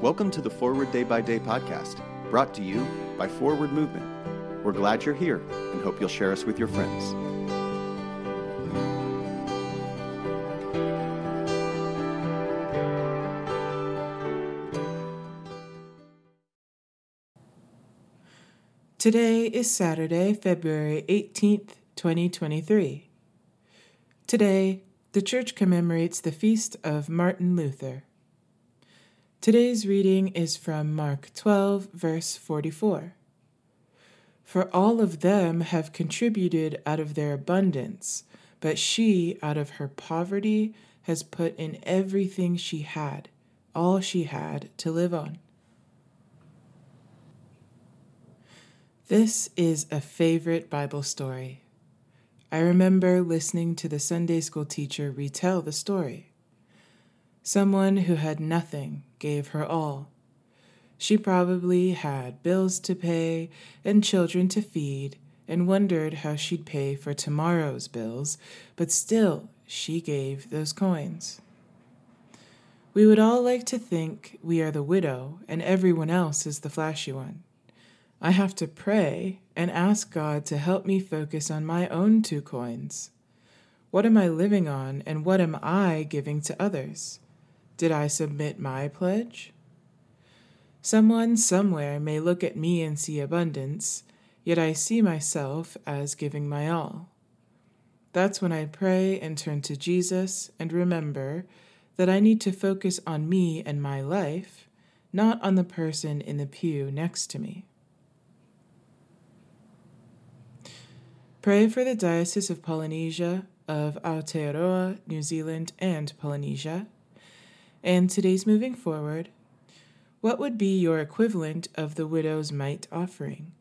Welcome to the Forward Day by Day podcast, brought to you by Forward Movement. We're glad you're here and hope you'll share us with your friends. Today is Saturday, February 18th, 2023. Today, the Church commemorates the feast of Martin Luther. Today's reading is from Mark 12, verse 44. For all of them have contributed out of their abundance, but she, out of her poverty, has put in everything she had, all she had to live on. This is a favorite Bible story. I remember listening to the Sunday school teacher retell the story. Someone who had nothing gave her all. She probably had bills to pay and children to feed and wondered how she'd pay for tomorrow's bills, but still she gave those coins. We would all like to think we are the widow and everyone else is the flashy one. I have to pray and ask God to help me focus on my own two coins. What am I living on, and what am I giving to others? Did I submit my pledge? Someone somewhere may look at me and see abundance, yet I see myself as giving my all. That's when I pray and turn to Jesus and remember that I need to focus on me and my life, not on the person in the pew next to me. Pray for the Diocese of Polynesia, of Aotearoa, New Zealand, and Polynesia. And today's moving forward, what would be your equivalent of the widow's mite offering?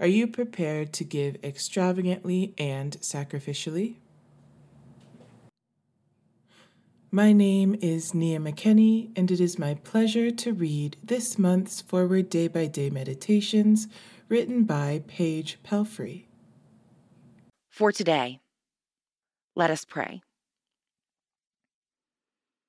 Are you prepared to give extravagantly and sacrificially? My name is Nia McKenney, and it is my pleasure to read this month's Forward Day by Day Meditations written by Paige Pelfrey. For today, let us pray.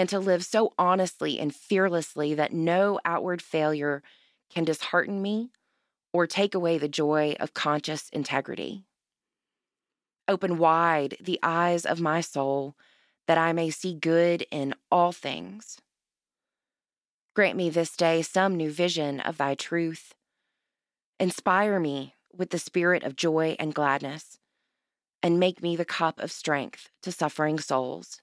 and to live so honestly and fearlessly that no outward failure can dishearten me or take away the joy of conscious integrity. Open wide the eyes of my soul that I may see good in all things. Grant me this day some new vision of thy truth. Inspire me with the spirit of joy and gladness and make me the cup of strength to suffering souls.